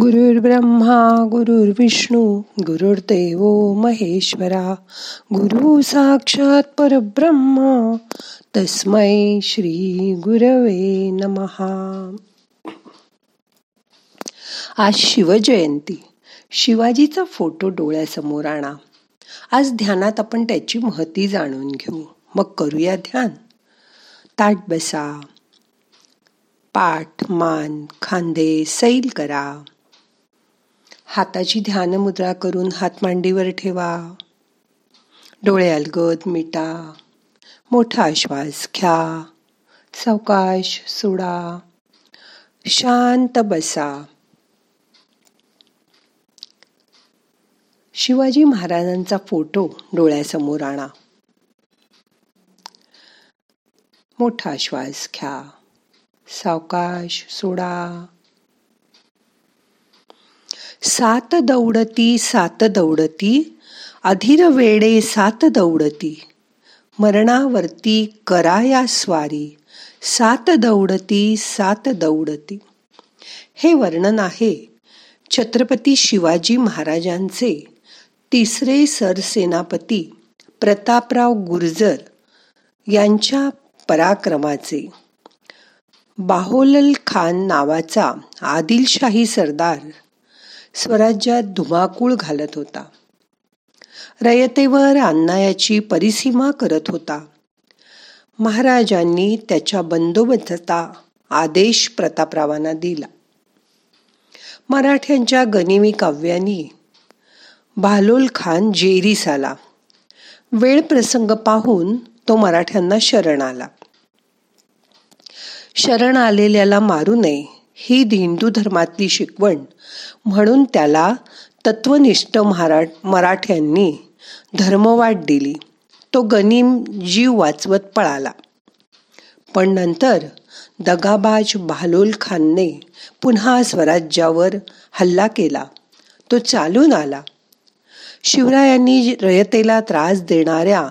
गुरुर्ब्रह्मा गुरुर्विष्णू गुरुर्देव महेश्वरा गुरु साक्षात परब्रह्म तस्मै श्री गुरवे नमहा आज शिवजयंती. शिवाजीचा फोटो डोळ्यासमोर आणा. आज ध्यानात आपण त्याची महती जाणून घेऊ. मग करूया ध्यान. ताट बसा. पाठ मान खांदे सैल करा. हाताची ध्यान मुद्रा करून हात मांडीवर ठेवा. डोळे अलगद मिटा. मोठा श्वास घ्या. सावकाश सोडा. शांत बसा. शिवाजी महाराजांचा फोटो डोळ्यासमोर आणा. मोठा श्वास घ्या. सावकाश सोडा. सात दौडती सात दौडती अधीर वेडे सात दौडती मरणावरती कराया स्वारी सात दौडती सात दौडती. हे वर्णन आहे छत्रपती शिवाजी महाराजांचे तिसरे सरसेनापती प्रतापराव गुर्जर यांच्या पराक्रमाचे. बाहोलल खान नावाचा आदिलशाही सरदार स्वराज्यात धुमाकूळ घालत होता. रयतेवर अन्यायाची परिसीमा करत होता. महाराजांनी त्याच्या बंदोबस्ताचा आदेश प्रतापरावांना दिला. मराठ्यांच्या गनिमी काव्यांनी भालोल खान जेरीस आला वेळ प्रसंग पाहून तो मराठ्यांना शरण आला. शरण आलेल्याला मारू नये ही हिंदू धर्मातली शिकवण म्हणून त्याला तत्वनिष्ठ मराठ्यांनी धर्मवाट दिली. तो गनिम जीव वाचवत पळाला. पण नंतर दगाबाज भालोल खानने पुन्हा स्वराज्यावर हल्ला केला. तो चालून आला. शिवरायांनी रयतेला त्रास देणाऱ्या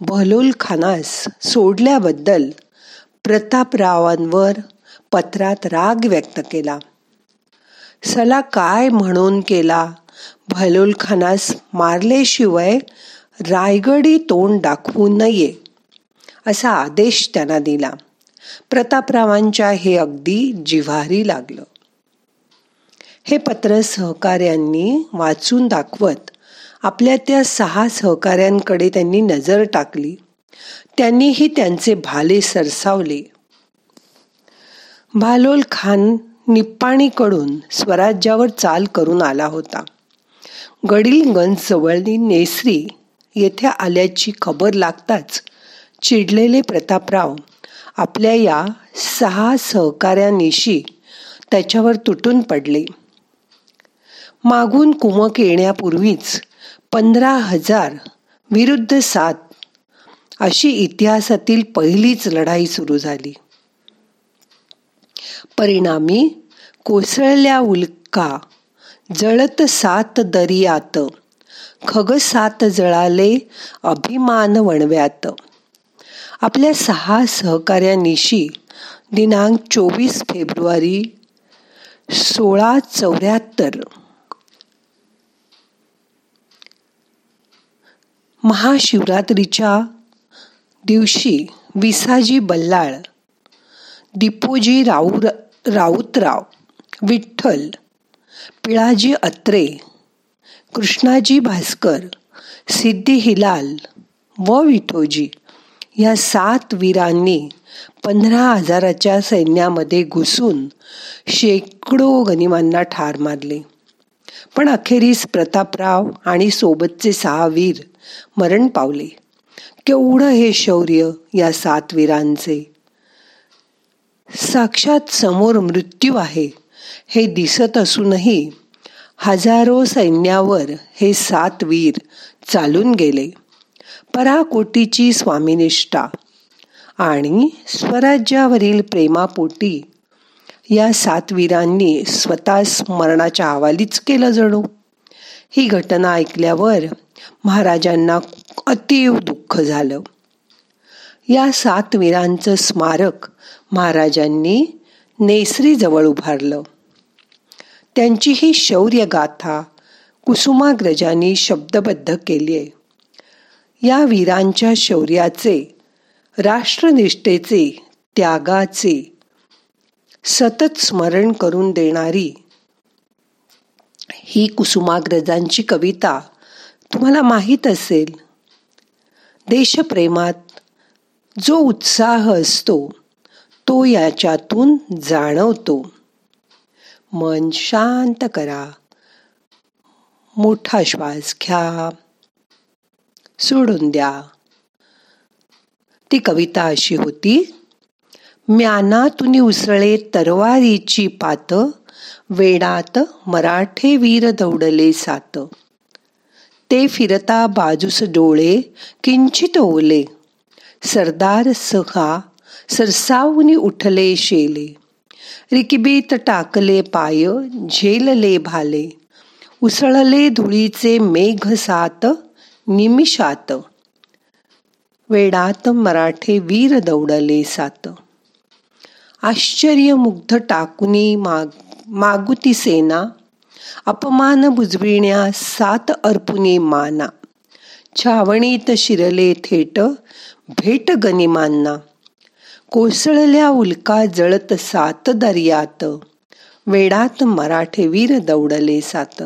बहलोल खानास सोडल्याबद्दल प्रतापरावांवर पत्रात राग व्यक्त केला. सला काय म्हणून केला? भलोल खानास मारल्याशिवाय रायगडी तोंड दाखवू नये असा आदेश त्यांना दिला. प्रतापरावांच्या हे अगदी जिव्हारी लागलं. हे पत्र सहकाऱ्यांनी वाचून दाखवत आपल्या त्या सहा सहकाऱ्यांकडे त्यांनी नजर टाकली. त्यांनीही त्यांचे भाले सरसावले. भालोल खान निप्पाणीकडून स्वराज्यावर चाल करून आला होता. गडीलगंज सवळणी नेसरी येथे आल्याची खबर लागताच चिडलेले प्रतापराव आपल्या या सहा सहकार्यानिशी त्याच्यावर तुटून पडले. मागून कुमक येण्यापूर्वीच पंधरा हजार विरुद्ध सात अशी इतिहासातील पहिलीच लढाई सुरू झाली. परिणामी कोसळल्या उल्का जळत सात दर्यात. खग सात जळाले अभिमान वणव्यात. आपल्या सहा सहकार्यानिशी दिनांक चोवीस फेब्रुवारी सोळा चौऱ्याहत्तर. महाशिवरात्रीच्या दिवशी विसाजी बल्लाळ दिपोजी राऊ राऊतराव विठ्ठल पिळाजी अत्रे कृष्णाजी भास्कर सिद्धी हिलाल व विठोजी या सात वीरांनी पंधरा हजाराच्या सैन्यामध्ये घुसून शेकडो गनिमांना ठार मारले. पण अखेरीस प्रतापराव आणि सोबतचे सहा वीर मरण पावले. केवढं हे शौर्य या सात वीरांचे? साक्षात समोर मृत्यू आहे. हे दिसत असूनही हजारो सैन्यावर हे सात वीर चालून गेले. पराकोटीची स्वामिनिष्ठा आणि स्वराज्यावरील प्रेमापोटी या सात वीरांनी स्वतः मरणाच्या हवालीच केलं जणू. ही घटना ऐकल्यावर महाराजांना अतीव दुःख झालं. या सात वीरांचं स्मारक महाराजांनी नेसरीजवळ उभारलं. त्यांची ही शौर्य गाथा कुसुमाग्रजांनी शब्दबद्ध केली आहे. या वीरांच्या शौर्याचे राष्ट्रनिष्ठेचे त्यागाचे सतत स्मरण करून देणारी ही कुसुमाग्रजांची कविता तुम्हाला माहीत असेल. देशप्रेमात जो उत्साह असतो तो याच्यातून जाणवतो. मन शांत करा. मोठा श्वास घ्या. सोडून द्या. ती कविता अशी होती म्यानातुनी उसळे तरवारीची पात वेडात मराठे वीर दौडले सात. ते फिरता बाजूस डोळे किंचित ओले. सरदार सखा सरसावनी उठले शेले. रिकिबीत टाकले पाय झेलले भाले. उसळले धुळीचे मेघ सात निमिषात. वेडात मराठे वीर दौडले सात. आश्चर्यमुग्ध टाकुनी माग मागुती सेना. अपमान बुजविण्या सात अर्पुनी माना. छावणीत शिरले थेट भेट गनिमांना. कोसळल्या उल्का जळत सात दर्यात. वेडात मराठे वीर दौडले सात.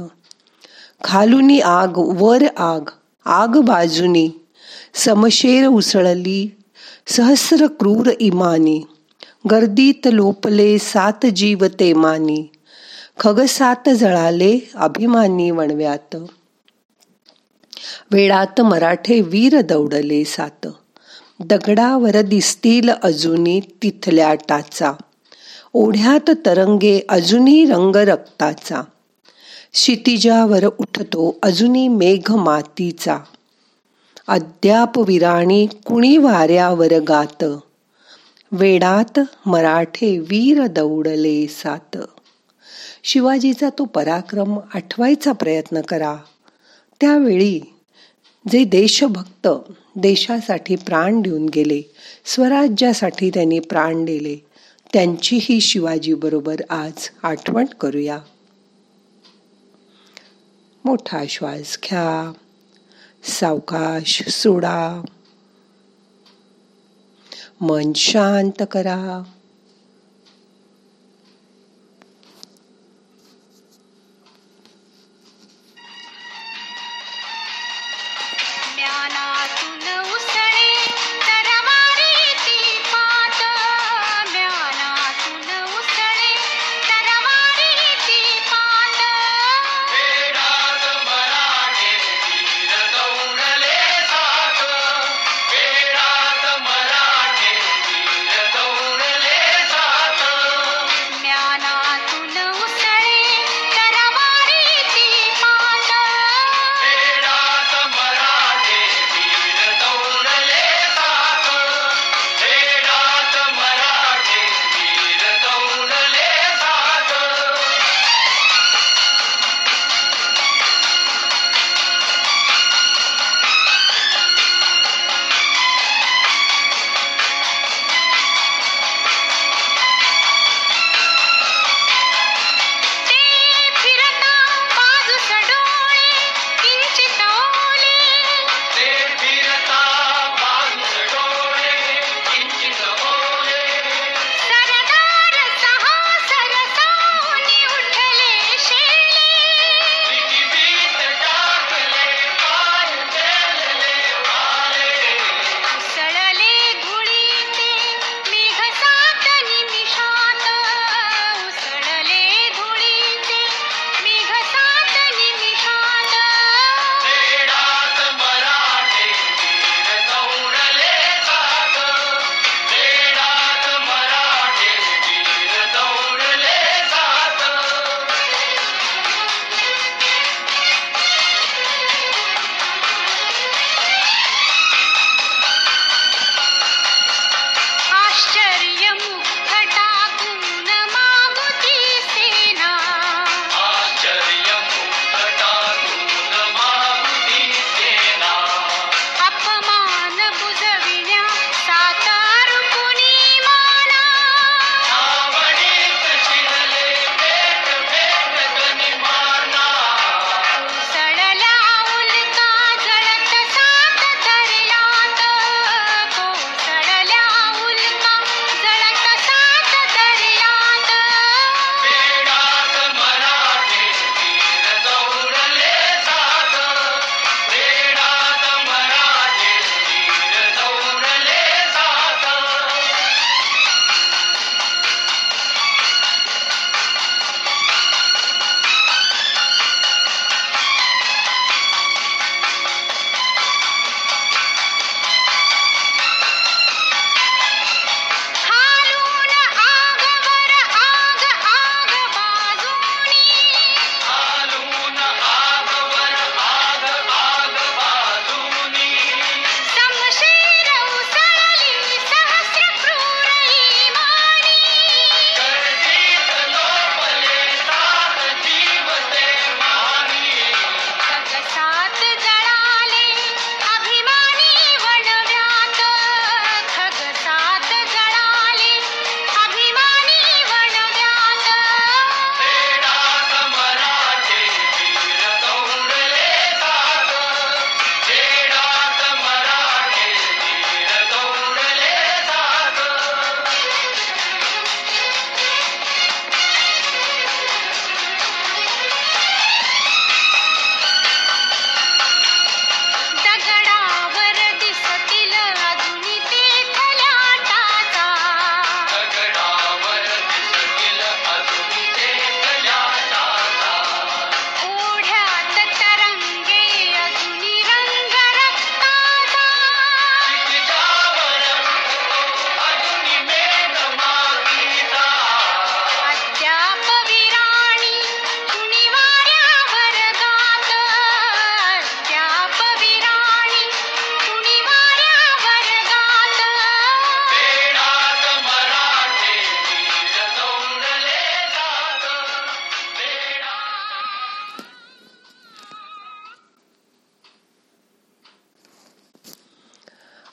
खालुनी आग वर आग आग बाजूनी. समशेर उसळली सहस्र क्रूर इमानी. गर्दीत लोपले सात जीव ते मानी खगसात जळाले अभिमानी वणव्यात. वेळात मराठे वीर दौडले सात. दगडावर दिसतील अजुनी तिथल्या टाचा. ओढ्यात तरंगे अजुनी रंग रक्ताचा. क्षितिजावर उठतो अजुनी मेघ मातीचा. अद्याप विराणी कुणी वाऱ्यावर गात. वेडात मराठे वीर दौडले सात. शिवाजीचा तो पराक्रम आठवायचा प्रयत्न करा. त्यावेळी जे देशभक्त देशासाठी प्राण देऊन गेले स्वराज्यासाठी त्यांनी प्राण दिले त्यांचीही शिवाजीबरोबर आज आठवण करूया. मोठा श्वास घ्या सावकाश सोडा. मन शांत करा.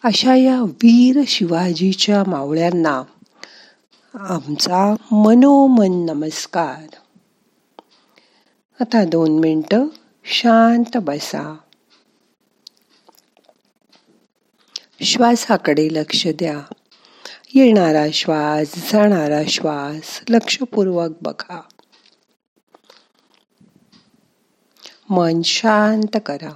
अशा या वीर शिवाजीच्या मावळ्यांना आमचा मनोमन नमस्कार. आता दोन मिनटं शांत बसा. श्वासाकडे लक्ष द्या. येणारा श्वास जाणारा श्वास लक्षपूर्वक बघा. मन शांत करा.